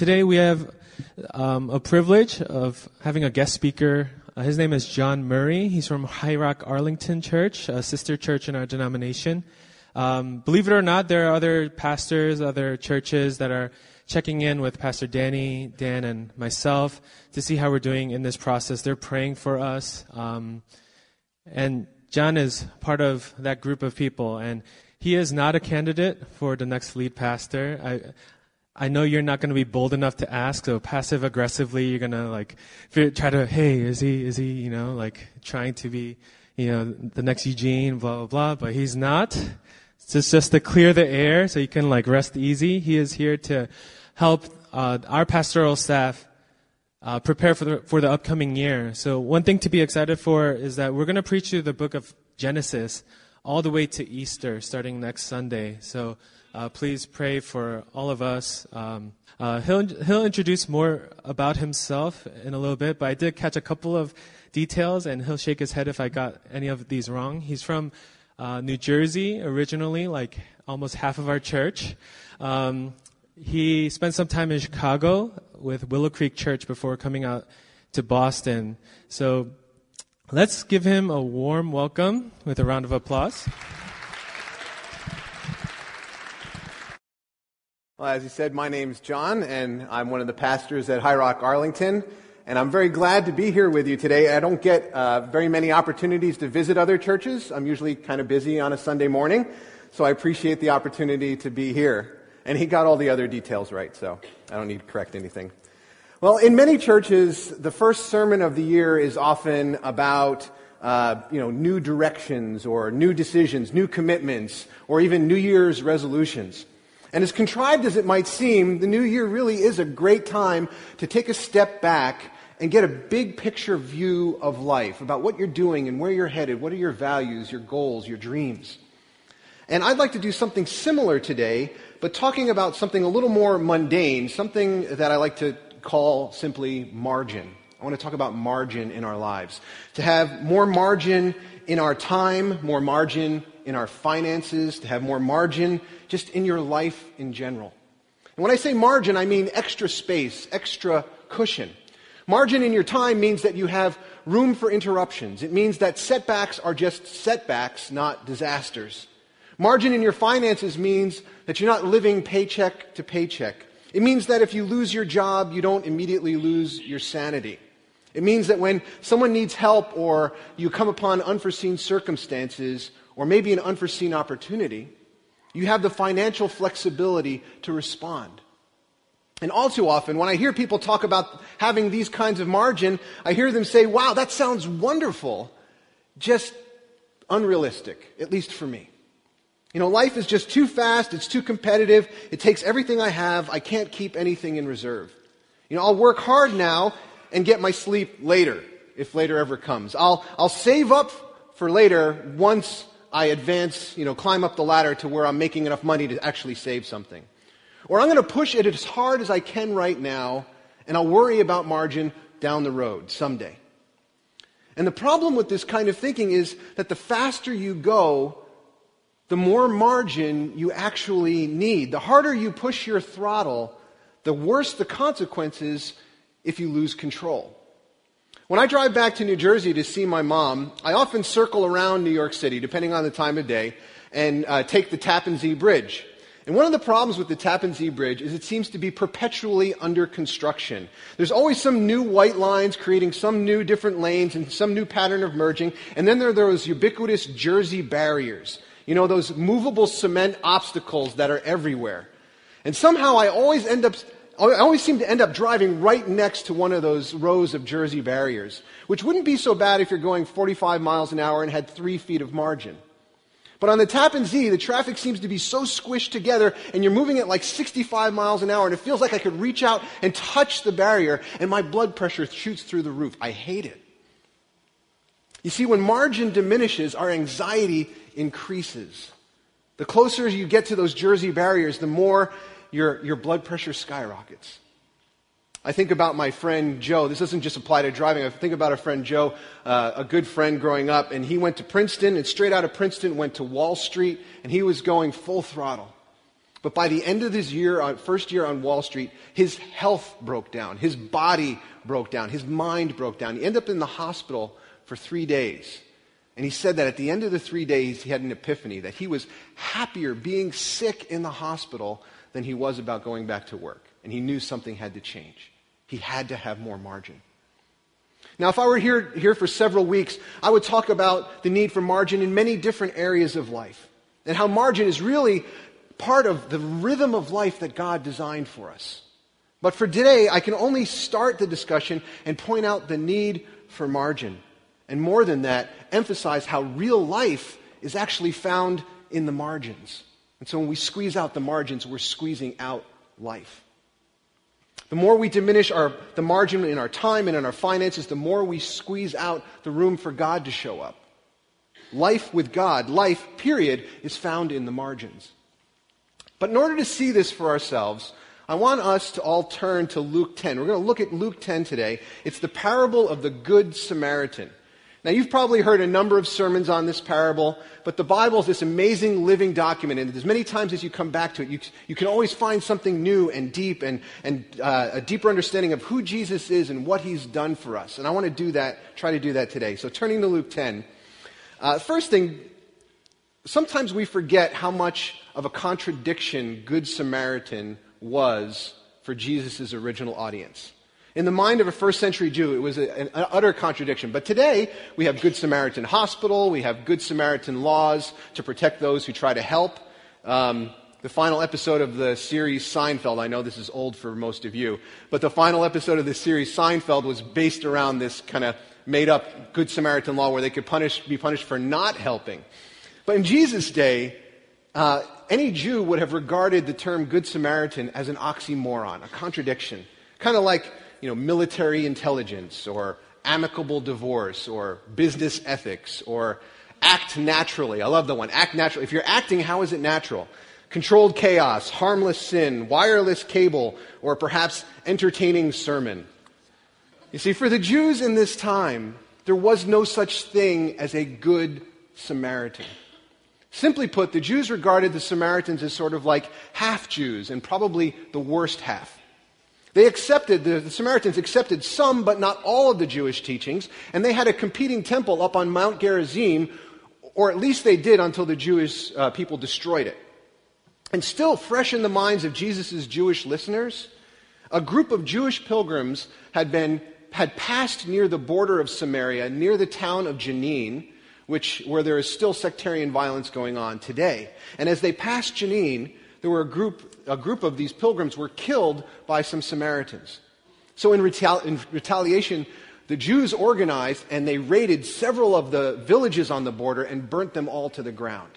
today we have um, a privilege of having a guest speaker. Uh, his name is John Murray. He's from High Rock Arlington Church, a sister church in our denomination. Um, believe it or not, there are other pastors, other churches that are checking in with Pastor Danny, Dan, and myself to see how we're doing in this process. They're praying for us. Um, and John is part of that group of people, and he is not a candidate for the next lead pastor. I, I know you're not going to be bold enough to ask, so passive aggressively, you're going to like try to, hey, is he, is he, you know, like trying to be, you know, the next Eugene, blah, blah, blah, but he's not. It's just to clear the air so you can like rest easy. He is here to help uh, our pastoral staff uh, prepare for the, for the upcoming year. So one thing to be excited for is that we're going to preach through the book of Genesis all the way to Easter starting next Sunday. So uh, please pray for all of us. Um, uh, he'll, he'll introduce more about himself in a little bit, but I did catch a couple of details, and he'll shake his head if I got any of these wrong. He's from uh, New Jersey originally, like almost half of our church. Um, he spent some time in Chicago with Willow Creek Church before coming out to Boston. So let's give him a warm welcome with a round of applause. Well, as you said, my name's John, and I'm one of the pastors at High Rock Arlington. And I'm very glad to be here with you today. I don't get uh, very many opportunities to visit other churches. I'm usually kind of busy on a Sunday morning, so I appreciate the opportunity to be here. And he got all the other details right, so I don't need to correct anything. Well, in many churches, the first sermon of the year is often about uh, you know, new directions or new decisions, new commitments, or even New Year's resolutions. And as contrived as it might seem, the new year really is a great time to take a step back and get a big picture view of life about what you're doing and where you're headed. What are your values, your goals, your dreams? And I'd like to do something similar today, but talking about something a little more mundane, something that I like to call simply margin. I want to talk about margin in our lives. To have more margin in our time, more margin in our finances, to have more margin just in your life in general. And when I say margin, I mean extra space, extra cushion. Margin in your time means that you have room for interruptions. It means that setbacks are just setbacks, not disasters. Margin in your finances means that you're not living paycheck to paycheck. It means that if you lose your job, you don't immediately lose your sanity. It means that when someone needs help or you come upon unforeseen circumstances or maybe an unforeseen opportunity, you have the financial flexibility to respond. And all too often, when I hear people talk about having these kinds of margin, I hear them say, wow, that sounds wonderful, just unrealistic, at least for me. You know, life is just too fast, it's too competitive, it takes everything I have, I can't keep anything in reserve. You know, I'll work hard now and get my sleep later, if later ever comes. I'll, I'll save up for later once I advance, you know, climb up the ladder to where I'm making enough money to actually save something. Or I'm going to push it as hard as I can right now, and I'll worry about margin down the road someday. And the problem with this kind of thinking is that the faster you go, the more margin you actually need. The harder you push your throttle, the worse the consequences if you lose control. When I drive back to New Jersey to see my mom, I often circle around New York City, depending on the time of day, and uh, take the Tappan Zee Bridge. And one of the problems with the Tappan Zee Bridge is it seems to be perpetually under construction. There's always some new white lines creating some new different lanes and some new pattern of merging. And then there are those ubiquitous Jersey barriers. You know, those movable cement obstacles that are everywhere. And somehow I always end up I always seem to end up driving right next to one of those rows of Jersey barriers, which wouldn't be so bad if you're going 45 miles an hour and had three feet of margin. But on the Tappan Zee, the traffic seems to be so squished together, and you're moving at like 65 miles an hour, and it feels like I could reach out and touch the barrier, and my blood pressure shoots through the roof. I hate it. You see, when margin diminishes, our anxiety increases. The closer you get to those Jersey barriers, the more your, your blood pressure skyrockets. I think about my friend Joe. This doesn't just apply to driving. I think about a friend Joe, uh, a good friend growing up, and he went to Princeton, and straight out of Princeton went to Wall Street, and he was going full throttle. But by the end of his year, on, first year on Wall Street, his health broke down. His body broke down. His mind broke down. He ended up in the hospital for three days. And he said that at the end of the three days, he had an epiphany that he was happier being sick in the hospital than he was about going back to work. And he knew something had to change. He had to have more margin. Now, if I were here, here for several weeks, I would talk about the need for margin in many different areas of life and how margin is really part of the rhythm of life that God designed for us. But for today, I can only start the discussion and point out the need for margin. And more than that, emphasize how real life is actually found in the margins. And so when we squeeze out the margins, we're squeezing out life. The more we diminish our, the margin in our time and in our finances, the more we squeeze out the room for God to show up. Life with God, life, period, is found in the margins. But in order to see this for ourselves, I want us to all turn to Luke 10. We're going to look at Luke 10 today. It's the parable of the Good Samaritan. Now, you've probably heard a number of sermons on this parable, but the Bible is this amazing living document, and as many times as you come back to it, you, you can always find something new and deep and, and uh, a deeper understanding of who Jesus is and what he's done for us. And I want to do that, try to do that today. So, turning to Luke 10. Uh, first thing, sometimes we forget how much of a contradiction Good Samaritan was for Jesus' original audience. In the mind of a first century Jew, it was a, an, utter contradiction. But today, we have Good Samaritan Hospital, we have Good Samaritan laws to protect those who try to help. Um, the final episode of the series Seinfeld, I know this is old for most of you, but the final episode of the series Seinfeld was based around this kind of made up Good Samaritan law where they could punish, be punished for not helping. But in Jesus' day, uh, any Jew would have regarded the term Good Samaritan as an oxymoron, a contradiction. Kind of like, you know, military intelligence or amicable divorce or business ethics or act naturally. I love the one. Act naturally. If you're acting, how is it natural? Controlled chaos, harmless sin, wireless cable, or perhaps entertaining sermon. You see, for the Jews in this time, there was no such thing as a good Samaritan. Simply put, the Jews regarded the Samaritans as sort of like half Jews and probably the worst half. They accepted, the, the, Samaritans accepted some but not all of the Jewish teachings, and they had a competing temple up on Mount Gerizim, or at least they did until the Jewish uh, people destroyed it. And still fresh in the minds of Jesus' Jewish listeners, a group of Jewish pilgrims had been had passed near the border of Samaria, near the town of Jenin, which, where there is still sectarian violence going on today. And as they passed Jenin, there were a group, a group of these pilgrims were killed by some Samaritans. So in, retali- in retaliation, the Jews organized and they raided several of the villages on the border and burnt them all to the ground.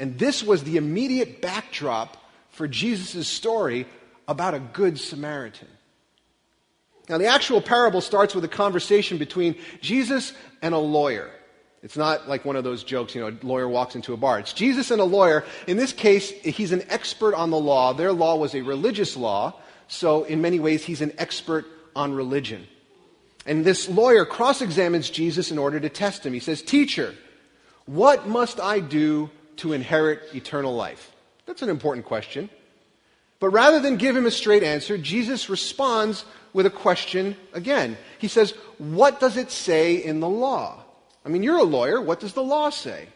And this was the immediate backdrop for Jesus' story about a good Samaritan. Now, the actual parable starts with a conversation between Jesus and a lawyer. It's not like one of those jokes, you know, a lawyer walks into a bar. It's Jesus and a lawyer. In this case, he's an expert on the law. Their law was a religious law, so in many ways, he's an expert on religion. And this lawyer cross examines Jesus in order to test him. He says, Teacher, what must I do to inherit eternal life? That's an important question. But rather than give him a straight answer, Jesus responds with a question again. He says, What does it say in the law? I mean, you're a lawyer. What does the law say?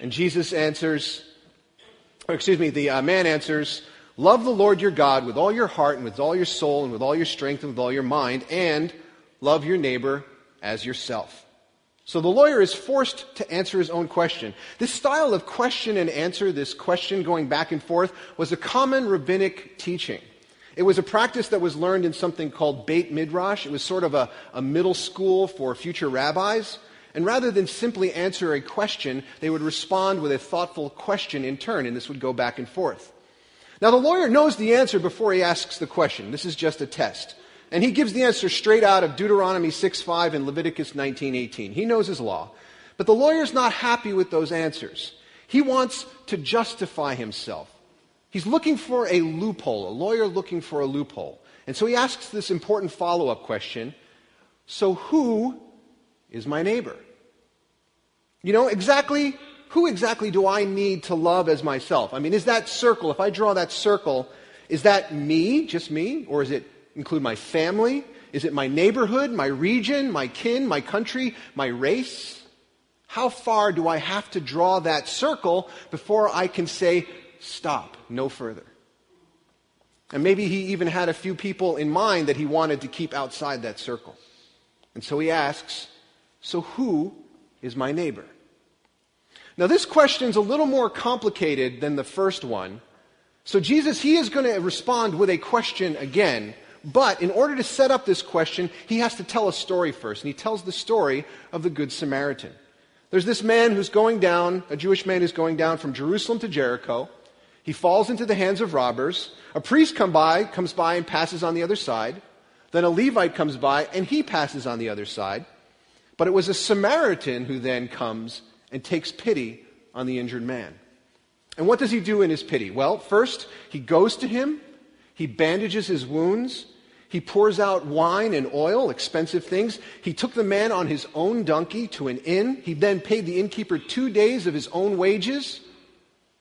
And Jesus answers, or excuse me, the uh, man answers, Love the Lord your God with all your heart and with all your soul and with all your strength and with all your mind, and love your neighbor as yourself. So the lawyer is forced to answer his own question. This style of question and answer, this question going back and forth, was a common rabbinic teaching. It was a practice that was learned in something called Beit Midrash. It was sort of a, a middle school for future rabbis. And rather than simply answer a question, they would respond with a thoughtful question in turn, and this would go back and forth. Now, the lawyer knows the answer before he asks the question. This is just a test. And he gives the answer straight out of Deuteronomy 6:5 and Leviticus 19:18. He knows his law. But the lawyer's not happy with those answers. He wants to justify himself. He's looking for a loophole, a lawyer looking for a loophole. And so he asks this important follow up question So, who is my neighbor? You know, exactly who exactly do I need to love as myself? I mean, is that circle, if I draw that circle, is that me, just me? Or does it include my family? Is it my neighborhood, my region, my kin, my country, my race? How far do I have to draw that circle before I can say, stop, no further? And maybe he even had a few people in mind that he wanted to keep outside that circle. And so he asks, So who is my neighbor? Now, this question is a little more complicated than the first one. So, Jesus, he is going to respond with a question again. But in order to set up this question, he has to tell a story first. And he tells the story of the Good Samaritan. There's this man who's going down, a Jewish man who's going down from Jerusalem to Jericho. He falls into the hands of robbers. A priest come by, comes by and passes on the other side. Then a Levite comes by and he passes on the other side. But it was a Samaritan who then comes and takes pity on the injured man. And what does he do in his pity? Well, first, he goes to him, he bandages his wounds, he pours out wine and oil, expensive things. He took the man on his own donkey to an inn. He then paid the innkeeper two days of his own wages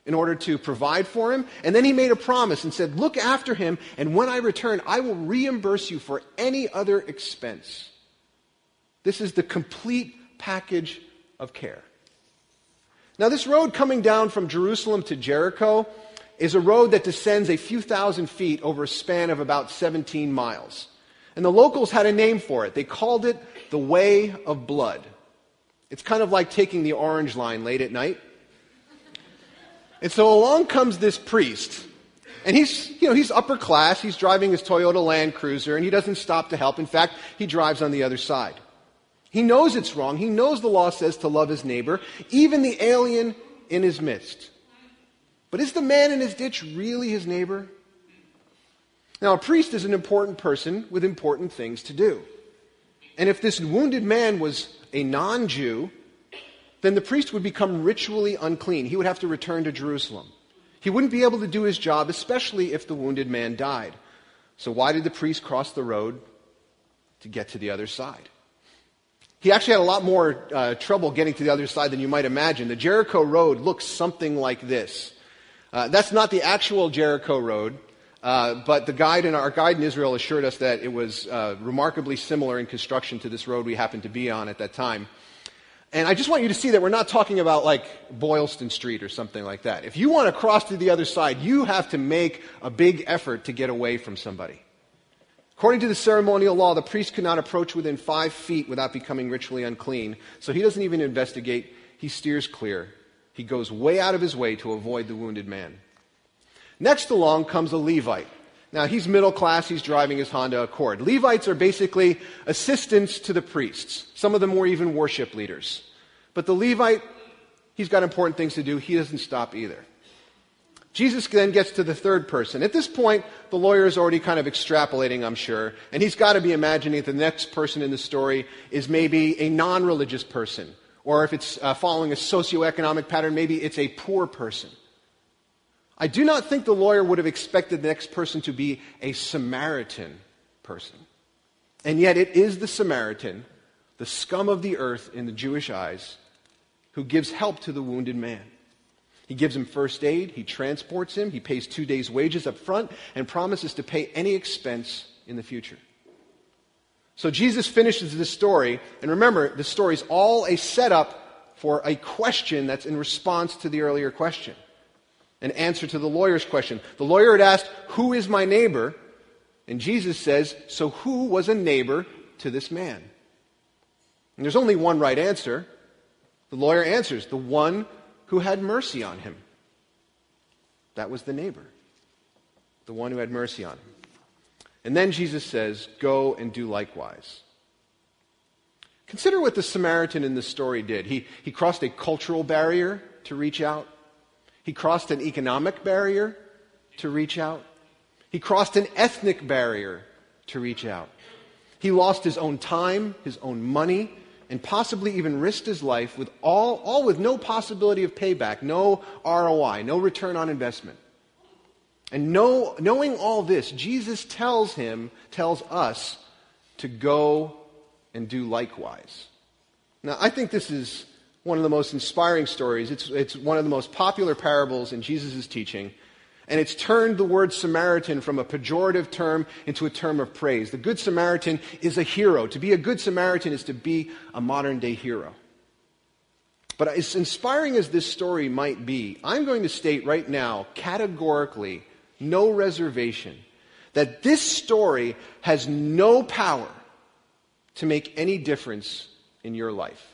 in order to provide for him. And then he made a promise and said, Look after him, and when I return, I will reimburse you for any other expense. This is the complete package of care. Now, this road coming down from Jerusalem to Jericho is a road that descends a few thousand feet over a span of about 17 miles. And the locals had a name for it. They called it the Way of Blood. It's kind of like taking the orange line late at night. And so along comes this priest. And he's, you know, he's upper class. He's driving his Toyota Land Cruiser, and he doesn't stop to help. In fact, he drives on the other side. He knows it's wrong. He knows the law says to love his neighbor, even the alien in his midst. But is the man in his ditch really his neighbor? Now, a priest is an important person with important things to do. And if this wounded man was a non Jew, then the priest would become ritually unclean. He would have to return to Jerusalem. He wouldn't be able to do his job, especially if the wounded man died. So, why did the priest cross the road? To get to the other side. He actually had a lot more uh, trouble getting to the other side than you might imagine. The Jericho Road looks something like this. Uh, that's not the actual Jericho Road, uh, but the guide in our guide in Israel assured us that it was uh, remarkably similar in construction to this road we happened to be on at that time. And I just want you to see that we're not talking about like Boylston Street or something like that. If you want to cross to the other side, you have to make a big effort to get away from somebody. According to the ceremonial law, the priest could not approach within five feet without becoming ritually unclean. So he doesn't even investigate, he steers clear. He goes way out of his way to avoid the wounded man. Next along comes a Levite. Now, he's middle class, he's driving his Honda Accord. Levites are basically assistants to the priests. Some of them were even worship leaders. But the Levite, he's got important things to do. He doesn't stop either. Jesus then gets to the third person. At this point, the lawyer is already kind of extrapolating, I'm sure, and he's got to be imagining that the next person in the story is maybe a non religious person, or if it's uh, following a socioeconomic pattern, maybe it's a poor person. I do not think the lawyer would have expected the next person to be a Samaritan person. And yet, it is the Samaritan, the scum of the earth in the Jewish eyes, who gives help to the wounded man. He gives him first aid, he transports him, he pays two days' wages up front, and promises to pay any expense in the future. So Jesus finishes this story, and remember, the story is all a setup for a question that's in response to the earlier question, an answer to the lawyer's question. The lawyer had asked, Who is my neighbor? And Jesus says, So who was a neighbor to this man? And there's only one right answer. The lawyer answers, The one who had mercy on him. That was the neighbor, the one who had mercy on him. And then Jesus says, Go and do likewise. Consider what the Samaritan in this story did. He, he crossed a cultural barrier to reach out, he crossed an economic barrier to reach out, he crossed an ethnic barrier to reach out. He lost his own time, his own money, and possibly even risked his life with all, all with no possibility of payback, no ROI, no return on investment. And know, knowing all this, Jesus tells him, tells us to go and do likewise. Now, I think this is one of the most inspiring stories. It's, it's one of the most popular parables in Jesus' teaching. And it's turned the word Samaritan from a pejorative term into a term of praise. The Good Samaritan is a hero. To be a Good Samaritan is to be a modern day hero. But as inspiring as this story might be, I'm going to state right now, categorically, no reservation, that this story has no power to make any difference in your life.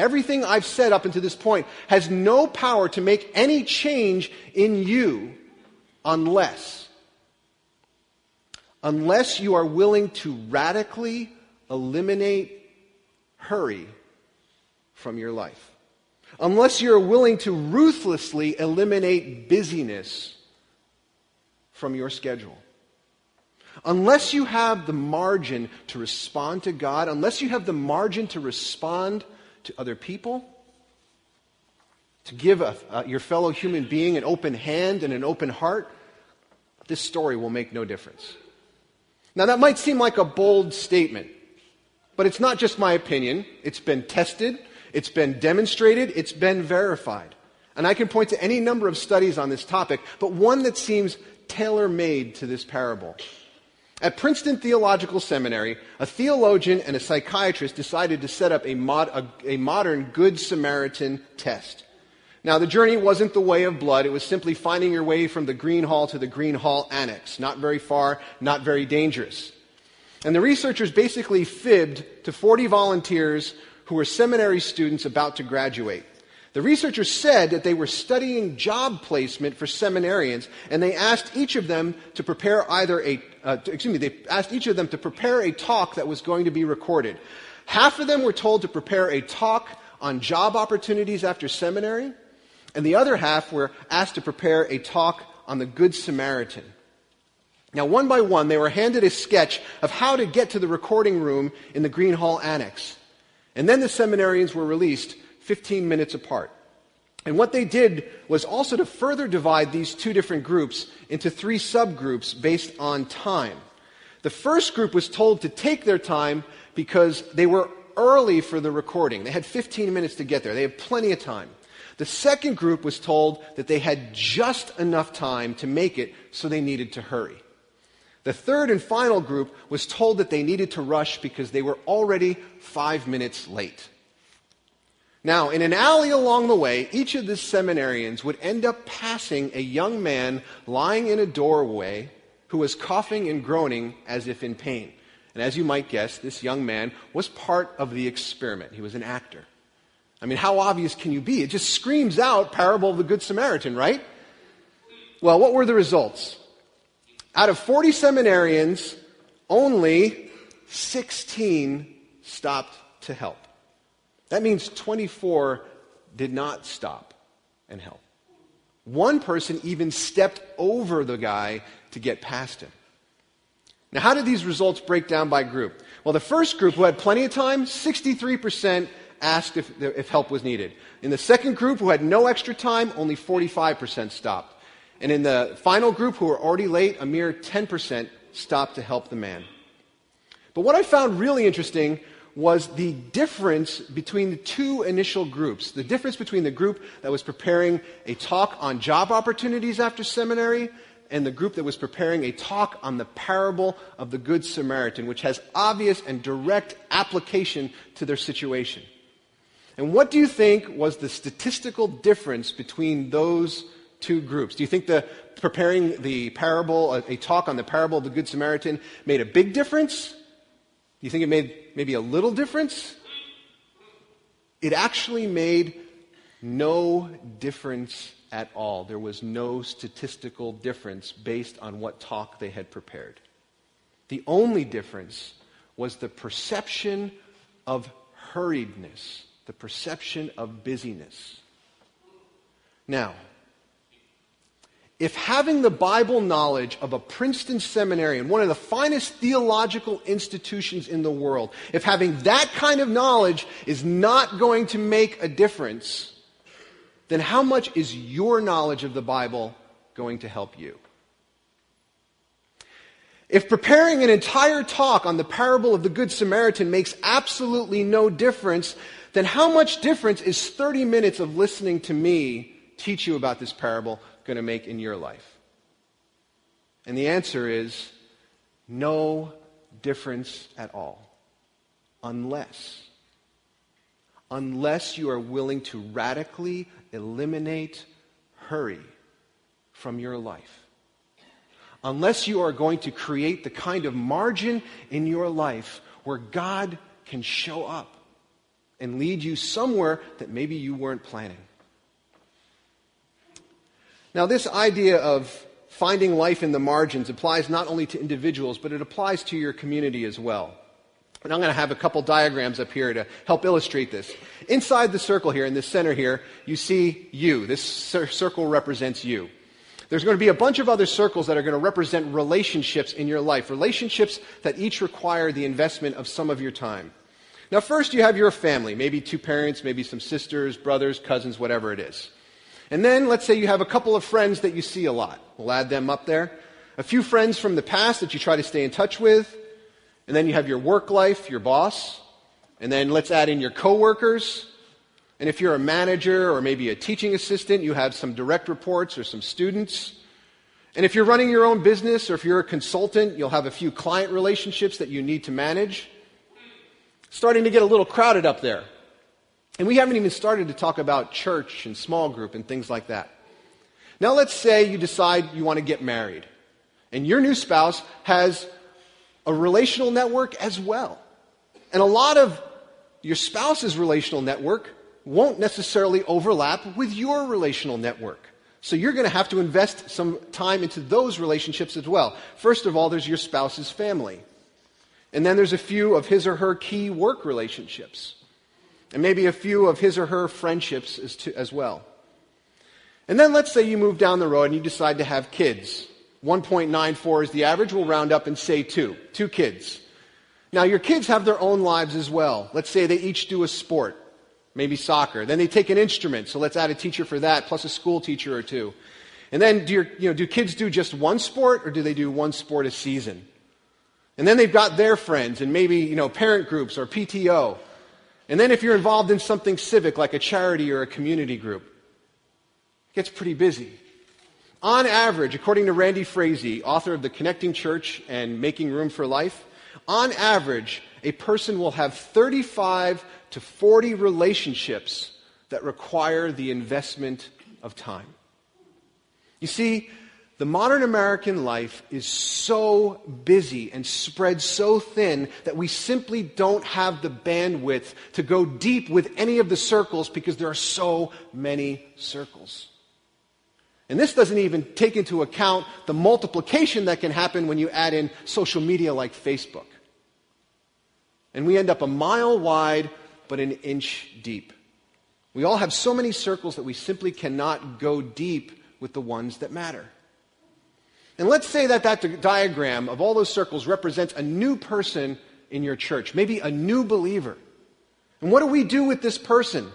Everything I've said up until this point has no power to make any change in you unless unless you are willing to radically eliminate hurry from your life. Unless you're willing to ruthlessly eliminate busyness from your schedule. Unless you have the margin to respond to God, unless you have the margin to respond to other people, to give a, uh, your fellow human being an open hand and an open heart, this story will make no difference. Now, that might seem like a bold statement, but it's not just my opinion. It's been tested, it's been demonstrated, it's been verified. And I can point to any number of studies on this topic, but one that seems tailor made to this parable. At Princeton Theological Seminary, a theologian and a psychiatrist decided to set up a, mod, a, a, modern Good Samaritan test. Now, the journey wasn't the way of blood. It was simply finding your way from the Green Hall to the Green Hall Annex. Not very far, not very dangerous. And the researchers basically fibbed to 40 volunteers who were seminary students about to graduate. The researchers said that they were studying job placement for seminarians, and they asked each of them to prepare either a, uh, excuse me, they asked each of them to prepare a talk that was going to be recorded. Half of them were told to prepare a talk on job opportunities after seminary, and the other half were asked to prepare a talk on the Good Samaritan. Now, one by one, they were handed a sketch of how to get to the recording room in the Green Hall Annex. And then the seminarians were released 15 minutes apart. And what they did was also to further divide these two different groups into three subgroups based on time. The first group was told to take their time because they were early for the recording. They had 15 minutes to get there. They had plenty of time. The second group was told that they had just enough time to make it, so they needed to hurry. The third and final group was told that they needed to rush because they were already five minutes late. Now, in an alley along the way, each of the seminarians would end up passing a young man lying in a doorway who was coughing and groaning as if in pain. And as you might guess, this young man was part of the experiment. He was an actor. I mean, how obvious can you be? It just screams out parable of the Good Samaritan, right? Well, what were the results? Out of 40 seminarians, only 16 stopped to help. That means 24 did not stop and help. One person even stepped over the guy to get past him. Now, how did these results break down by group? Well, the first group, who had plenty of time, 63% asked if, if help was needed. In the second group, who had no extra time, only 45% stopped. And in the final group, who were already late, a mere 10% stopped to help the man. But what I found really interesting was the difference between the two initial groups. The difference between the group that was preparing a talk on job opportunities after seminary and the group that was preparing a talk on the parable of the Good Samaritan, which has obvious and direct application to their situation. And what do you think was the statistical difference between those two groups? Do you think the preparing the parable, a, talk on the parable of the Good Samaritan, made a big difference? Do you think it made maybe a little difference? It actually made no difference at all. There was no statistical difference based on what talk they had prepared. The only difference was the perception of hurriedness, the perception of busyness. Now, if having the Bible knowledge of a Princeton seminarian, one of the finest theological institutions in the world, if having that kind of knowledge is not going to make a difference, then how much is your knowledge of the Bible going to help you? If preparing an entire talk on the parable of the Good Samaritan makes absolutely no difference, then how much difference is 30 minutes of listening to me teach you about this parable going to make in your life? And the answer is no difference at all. Unless, unless you are willing to radically eliminate hurry from your life. Unless you are going to create the kind of margin in your life where God can show up and lead you somewhere that maybe you weren't planning. Now, this idea of finding life in the margins applies not only to individuals, but it applies to your community as well. And I'm going to have a couple diagrams up here to help illustrate this. Inside the circle here, in the center here, you see you. This circle represents you. There's going to be a bunch of other circles that are going to represent relationships in your life, relationships that each require the investment of some of your time. Now, first, you have your family, maybe two parents, maybe some sisters, brothers, cousins, whatever it is. And then, let's say you have a couple of friends that you see a lot. We'll add them up there. A few friends from the past that you try to stay in touch with. And then you have your work life, your boss. And then let's add in your coworkers. And if you're a manager or maybe a teaching assistant, you have some direct reports or some students. And if you're running your own business or if you're a consultant, you'll have a few client relationships that you need to manage starting to get a little crowded up there. And we haven't even started to talk about church and small group and things like that. Now, let's say you decide you want to get married, and your new spouse has a relational network as well. And a lot of your spouse's relational network won't necessarily overlap with your relational network. So you're going to have to invest some time into those relationships as well. First of all, there's your spouse's family. And then there's a few of his or her key work relationships. And maybe a few of his or her friendships as, to, as well. And then let's say you move down the road and you decide to have kids. 1.94 is the average. We'll round up and say two. Two kids. Now, your kids have their own lives as well. Let's say they each do a sport, maybe soccer. Then they take an instrument, so let's add a teacher for that, plus a school teacher or two. And then, do, your, you know, do kids do just one sport, or do they do one sport a season? And then they've got their friends and maybe, you know, parent groups or PTO. And then if you're involved in something civic like a charity or a community group, it gets pretty busy. On average, according to Randy Frazee, author of The Connecting Church and Making Room for Life, on average, a person will have 35 to 40 relationships that require the investment of time. You see, the modern American life is so busy and spread so thin that we simply don't have the bandwidth to go deep with any of the circles because there are so many circles. And this doesn't even take into account the multiplication that can happen when you add in social media like Facebook. And we end up a mile wide but an inch deep. We all have so many circles that we simply cannot go deep with the ones that matter. And let's say that that diagram of all those circles represents a new person in your church, maybe a new believer. And what do we do with this person?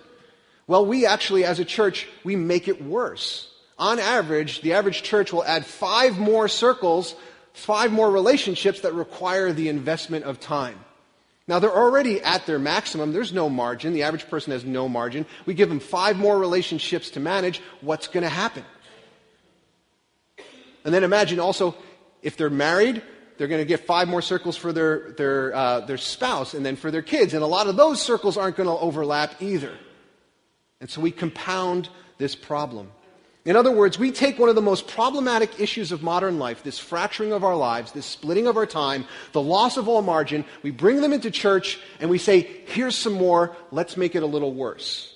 Well, we actually, as a church, we make it worse. On average, the average church will add five more circles, five more relationships that require the investment of time. Now, they're already at their maximum. There's no margin. The average person has no margin. We give them five more relationships to manage. What's going to happen? And then imagine also if they're married, they're going to get five more circles for their, their, uh, their spouse and then for their kids. And a lot of those circles aren't going to overlap either. And so we compound this problem. In other words, we take one of the most problematic issues of modern life, this fracturing of our lives, this splitting of our time, the loss of all margin, we bring them into church and we say, here's some more, let's make it a little worse.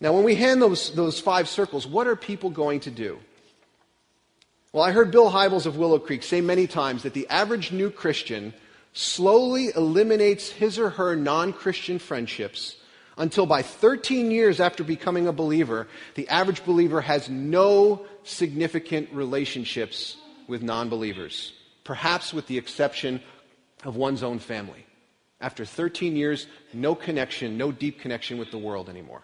Now, when we hand those, those five circles, what are people going to do? Well, I heard Bill Hybels of Willow Creek say many times that the average new Christian slowly eliminates his or her non Christian friendships until by 13 years after becoming a believer, the average believer has no significant relationships with non believers, perhaps with the exception of one's own family. After 13 years, no connection, no deep connection with the world anymore.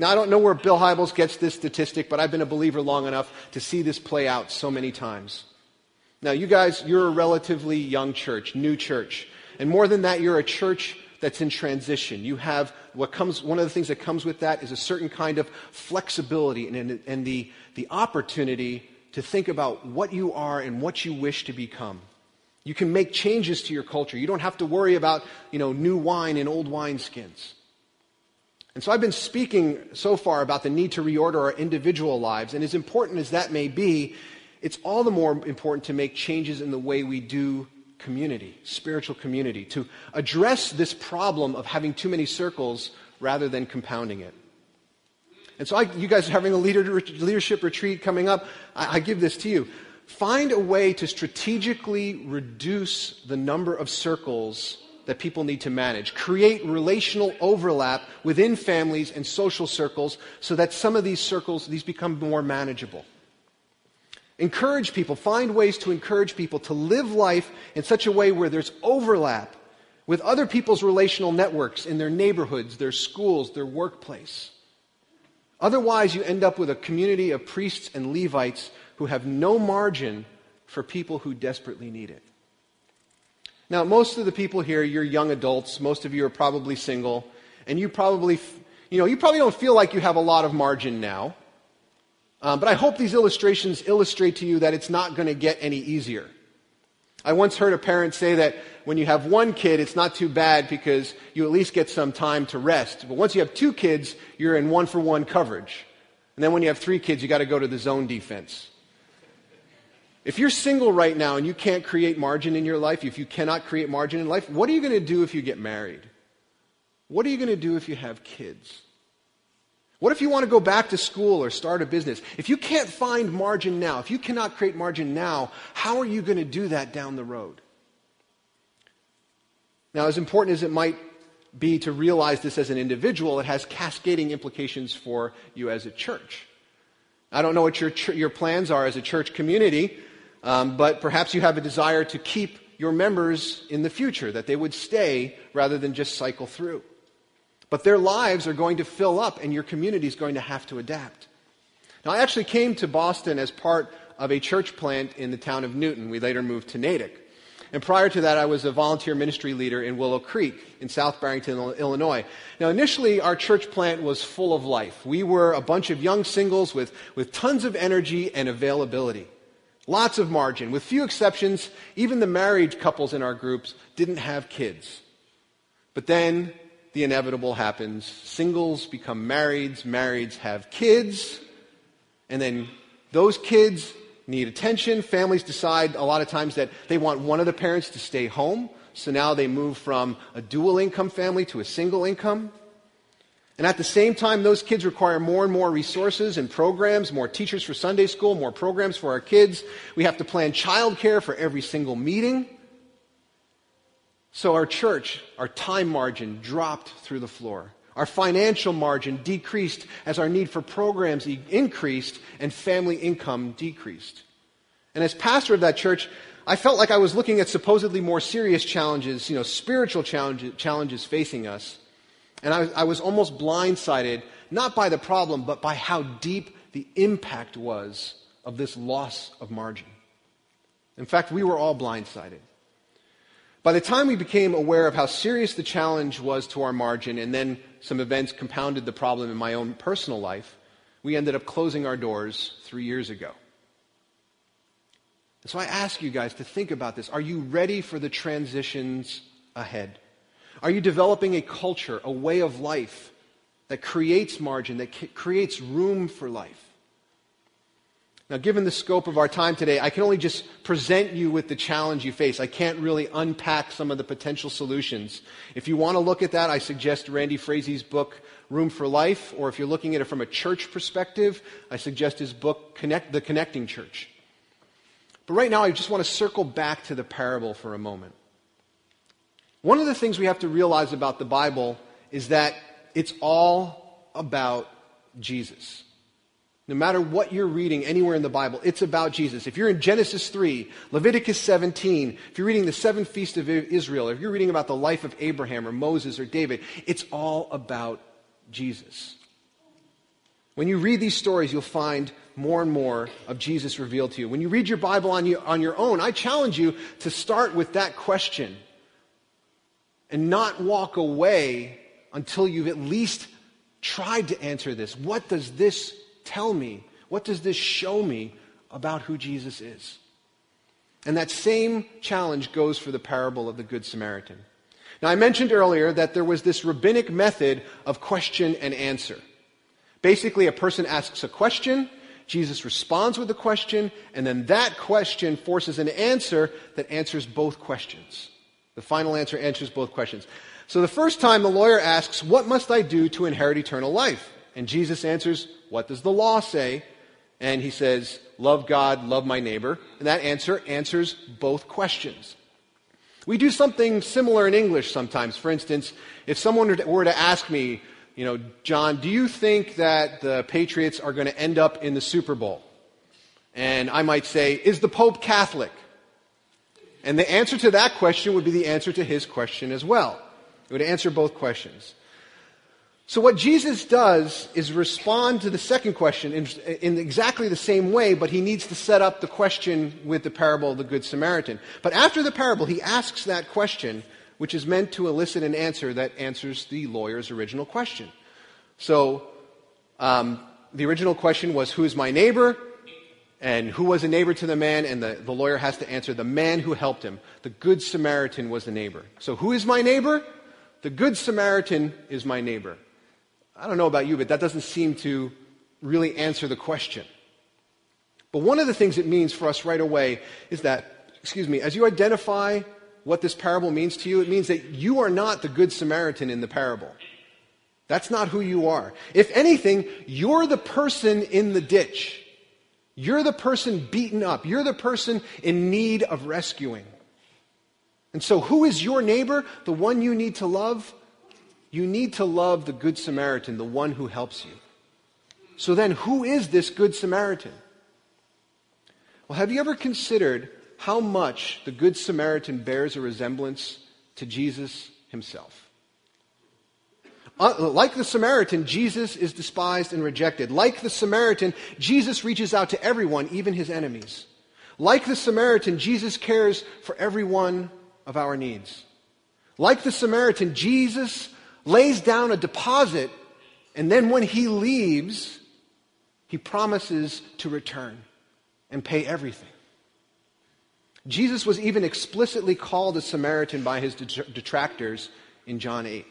Now, I don't know where Bill Hybels gets this statistic, but I've been a believer long enough to see this play out so many times. Now, you guys, you're a relatively young church, new church. And more than that, you're a church that's in transition. You have what comes, one of the things that comes with that is a certain kind of flexibility and, and the, the opportunity to think about what you are and what you wish to become. You can make changes to your culture. You don't have to worry about, you know, new wine in old wineskins. And so I've been speaking so far about the need to reorder our individual lives, and as important as that may be, it's all the more important to make changes in the way we do community, spiritual community, to address this problem of having too many circles rather than compounding it. And so, I, you guys are having a leader, leadership retreat coming up. I, I give this to you. Find a way to strategically reduce the number of circles that people need to manage. Create relational overlap within families and social circles so that some of these circles, these become more manageable. Encourage people, find ways to encourage people to live life in such a way where there's overlap with other people's relational networks in their neighborhoods, their schools, their workplace. Otherwise, you end up with a community of priests and Levites who have no margin for people who desperately need it. Now, most of the people here, you're young adults. Most of you are probably single. And you probably, you know, you probably don't feel like you have a lot of margin now. Um, but I hope these illustrations illustrate to you that it's not going to get any easier. I once heard a parent say that when you have one kid, it's not too bad because you at least get some time to rest. But once you have two kids, you're in one for one coverage. And then when you have three kids, you got to go to the zone defense. If you're single right now and you can't create margin in your life, if you cannot create margin in life, what are you going to do if you get married? What are you going to do if you have kids? What if you want to go back to school or start a business? If you can't find margin now, if you cannot create margin now, how are you going to do that down the road? Now, as important as it might be to realize this as an individual, it has cascading implications for you as a church. I don't know what your, your plans are as a church community, um, but perhaps you have a desire to keep your members in the future, that they would stay rather than just cycle through. But their lives are going to fill up, and your community is going to have to adapt. Now, I actually came to Boston as part of a church plant in the town of Newton. We later moved to Natick. And prior to that, I was a volunteer ministry leader in Willow Creek in South Barrington, Illinois. Now, initially, our church plant was full of life. We were a bunch of young singles with, with tons of energy and availability. Lots of margin. With few exceptions, even the married couples in our groups didn't have kids. But then the inevitable happens. Singles become marrieds, marrieds have kids, and then those kids need attention. Families decide a lot of times that they want one of the parents to stay home, so now they move from a dual income family to a single income. And at the same time, those kids require more and more resources and programs, more teachers for Sunday school, more programs for our kids. We have to plan childcare for every single meeting. So our church, our time margin dropped through the floor. Our financial margin decreased as our need for programs increased and family income decreased. And as pastor of that church, I felt like I was looking at supposedly more serious challenges, you know, spiritual challenges, facing us. And I, I was almost blindsided, not by the problem, but by how deep the impact was of this loss of margin. In fact, we were all blindsided. By the time we became aware of how serious the challenge was to our margin, and then some events compounded the problem in my own personal life, we ended up closing our doors three years ago. So I ask you guys to think about this. Are you ready for the transitions ahead? Are you developing a culture, a way of life that creates margin, that creates room for life? Now, given the scope of our time today, I can only just present you with the challenge you face. I can't really unpack some of the potential solutions. If you want to look at that, I suggest Randy Frazee's book, Room for Life, or if you're looking at it from a church perspective, I suggest his book, Connect, The Connecting Church. But right now, I just want to circle back to the parable for a moment. One of the things we have to realize about the Bible is that it's all about Jesus. No matter what you're reading anywhere in the Bible, it's about Jesus. If you're in Genesis 3, Leviticus 17, if you're reading the seven feasts of Israel, if you're reading about the life of Abraham or Moses or David, it's all about Jesus. When you read these stories, you'll find more and more of Jesus revealed to you. When you read your Bible on, you, on your own, I challenge you to start with that question and not walk away until you've at least tried to answer this. What does this tell me? What does this show me about who Jesus is? And that same challenge goes for the parable of the Good Samaritan. Now, I mentioned earlier that there was this rabbinic method of question and answer. Basically, a person asks a question, Jesus responds with a question, and then that question forces an answer that answers both questions. The final answer answers both questions. So the first time the lawyer asks, What must I do to inherit eternal life? And Jesus answers, What does the law say? And he says, Love God, love my neighbor. And that answer answers both questions. We do something similar in English sometimes. For instance, if someone were to ask me, you know, John, do you think that the Patriots are going to end up in the Super Bowl? And I might say, Is the Pope Catholic? And the answer to that question would be the answer to his question as well. It would answer both questions. So, what Jesus does is respond to the second question in, in, exactly the same way, but he needs to set up the question with the parable of the Good Samaritan. But after the parable, he asks that question, which is meant to elicit an answer that answers the lawyer's original question. So, um, the original question was, Who is my neighbor? And who was a neighbor to the man? And the, the lawyer has to answer, The man who helped him. The Good Samaritan was the neighbor. So, who is my neighbor? The Good Samaritan is my neighbor. I don't know about you, but that doesn't seem to really answer the question. But one of the things it means for us right away is that, excuse me, as you identify what this parable means to you, it means that you are not the Good Samaritan in the parable. That's not who you are. If anything, you're the person in the ditch. You're the person beaten up. You're the person in need of rescuing. And so, who is your neighbor? The one you need to love? You need to love the Good Samaritan, the one who helps you. So then, who is this Good Samaritan? Well, have you ever considered how much the Good Samaritan bears a resemblance to Jesus himself? Uh, like the Samaritan, Jesus is despised and rejected. Like the Samaritan, Jesus reaches out to everyone, even his enemies. Like the Samaritan, Jesus cares for every one of our needs. Like the Samaritan, Jesus lays down a deposit, and then when he leaves, he promises to return and pay everything. Jesus was even explicitly called a Samaritan by his detractors in John 8.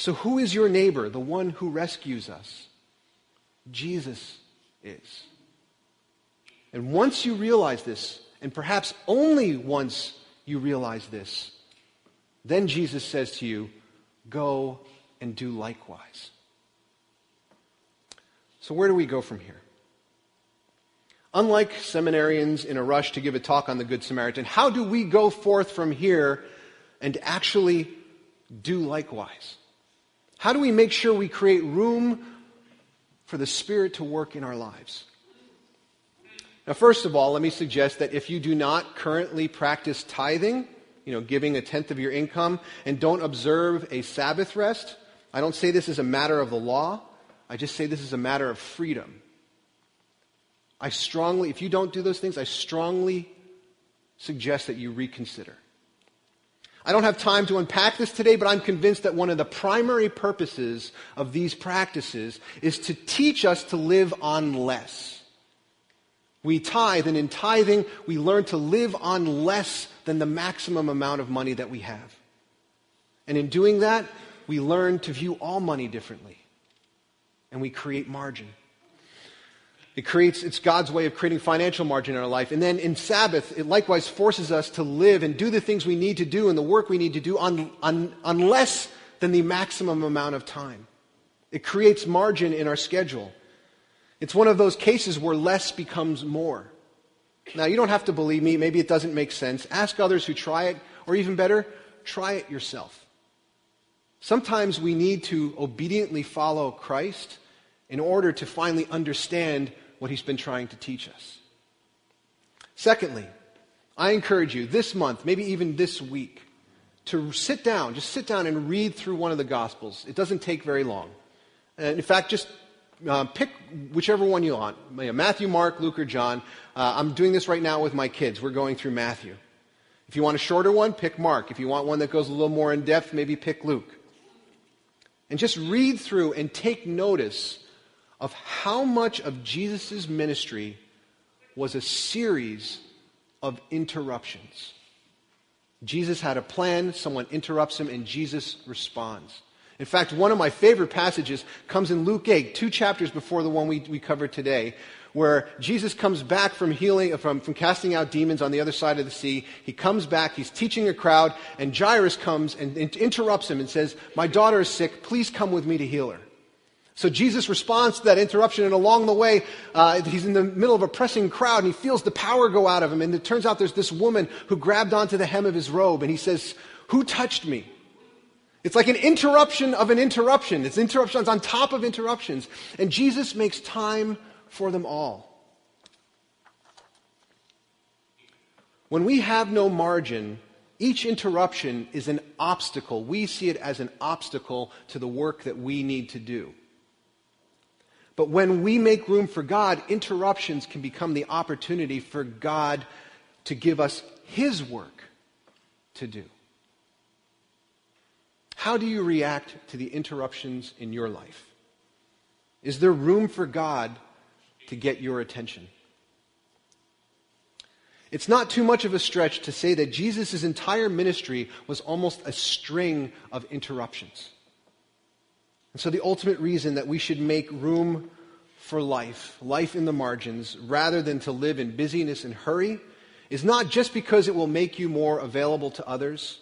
So, who is your neighbor, the one who rescues us? Jesus is. And once you realize this, and perhaps only once you realize this, then Jesus says to you, Go and do likewise. So, where do we go from here? Unlike seminarians in a rush to give a talk on the Good Samaritan, how do we go forth from here and actually do likewise? How do we make sure we create room for the Spirit to work in our lives? Now, first of all, let me suggest that if you do not currently practice tithing, you know, giving a tenth of your income, and don't observe a Sabbath rest. I don't say this is a matter of the law. I just say this is a matter of freedom. I strongly, if you don't do those things, I strongly suggest that you reconsider. I don't have time to unpack this today, but I'm convinced that one of the primary purposes of these practices is to teach us to live on less. We tithe, and in tithing, we learn to live on less than the maximum amount of money that we have. And in doing that, we learn to view all money differently. And we create margin. It creates, it's God's way of creating financial margin in our life. And then in Sabbath, it likewise forces us to live and do the things we need to do and the work we need to do on, on, on less than the maximum amount of time. It creates margin in our schedule. It's one of those cases where less becomes more. Now, you don't have to believe me. Maybe it doesn't make sense. Ask others who try it, or even better, try it yourself. Sometimes we need to obediently follow Christ in order to finally understand what he's been trying to teach us. Secondly, I encourage you this month, maybe even this week, to sit down, just sit down and read through one of the Gospels. It doesn't take very long. And in fact, just uh, pick whichever one you want Matthew, Mark, Luke, or John. Uh, I'm doing this right now with my kids. We're going through Matthew. If you want a shorter one, pick Mark. If you want one that goes a little more in depth, maybe pick Luke. And just read through and take notice of how much of Jesus' ministry was a series of interruptions. Jesus had a plan, someone interrupts him, and Jesus responds. In fact, one of my favorite passages comes in Luke 8, two chapters before the one we, we covered today, where Jesus comes back from healing, from, from casting out demons on the other side of the sea. He comes back, he's teaching a crowd, and Jairus comes and, and interrupts him and says, My daughter is sick, please come with me to heal her. So Jesus responds to that interruption, and along the way, uh, he's in the middle of a pressing crowd, and he feels the power go out of him. And it turns out there's this woman who grabbed onto the hem of his robe, and he says, Who touched me? It's like an interruption of an interruption. It's interruptions on top of interruptions. And Jesus makes time for them all. When we have no margin, each interruption is an obstacle. We see it as an obstacle to the work that we need to do. But when we make room for God, interruptions can become the opportunity for God to give us His work to do. How do you react to the interruptions in your life? Is there room for God to get your attention? It's not too much of a stretch to say that Jesus' entire ministry was almost a string of interruptions. And so, the ultimate reason that we should make room for life, life in the margins, rather than to live in busyness and hurry, is not just because it will make you more available to others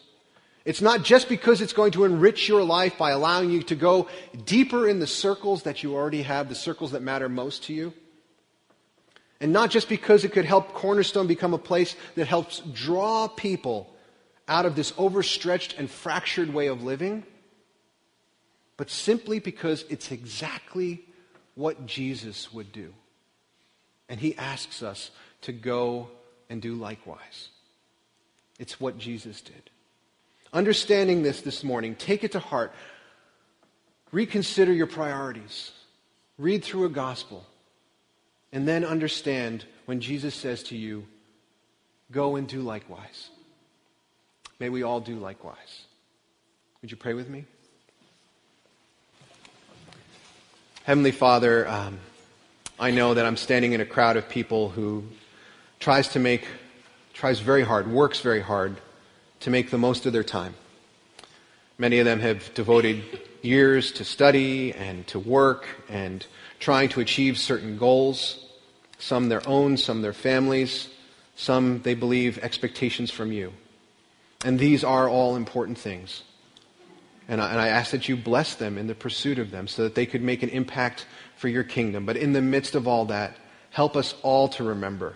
it's not just because it's going to enrich your life by allowing you to go deeper in the circles that you already have, the circles that matter most to you. And not just because it could help Cornerstone become a place that helps draw people out of this overstretched and fractured way of living, but simply because it's exactly what Jesus would do. And he asks us to go and do likewise. It's what Jesus did. Understanding this this morning, take it to heart. Reconsider your priorities. Read through a gospel. And then understand when Jesus says to you, Go and do likewise. May we all do likewise. Would you pray with me? Heavenly Father, um, I know that I'm standing in a crowd of people who tries to make, tries very hard, works very hard to make the most of their time. Many of them have devoted years to study and to work and trying to achieve certain goals, some their own, some their families, some, they believe, expectations from you. And these are all important things. And I, and I, ask that you bless them in the pursuit of them so that they could make an impact for your kingdom. But in the midst of all that, help us all to remember,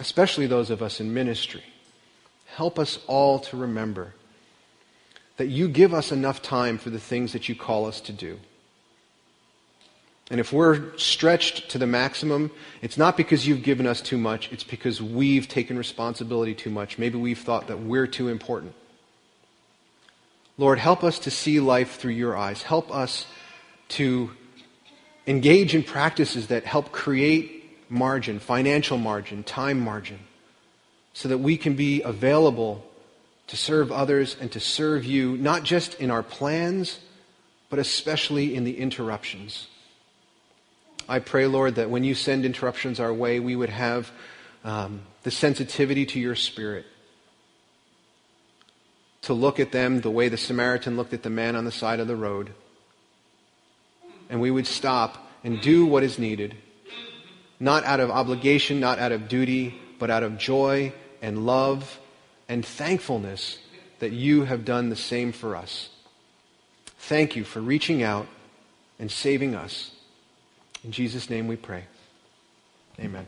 especially those of us in ministry, help us all to remember that you give us enough time for the things that you call us to do. And if we're stretched to the maximum, it's not because you've given us too much, it's because we've taken responsibility too much. Maybe we've thought that we're too important. Lord, help us to see life through your eyes. Help us to engage in practices that help create margin, financial margin, time margin so that we can be available to serve others and to serve you, not just in our plans, but especially in the interruptions. I pray, Lord, that when you send interruptions our way, we would have um, the sensitivity to your spirit to look at them the way the Samaritan looked at the man on the side of the road. And we would stop and do what is needed, not out of obligation, not out of duty, but out of joy and love and thankfulness that you have done the same for us. Thank you for reaching out and saving us. In Jesus' name we pray. Amen.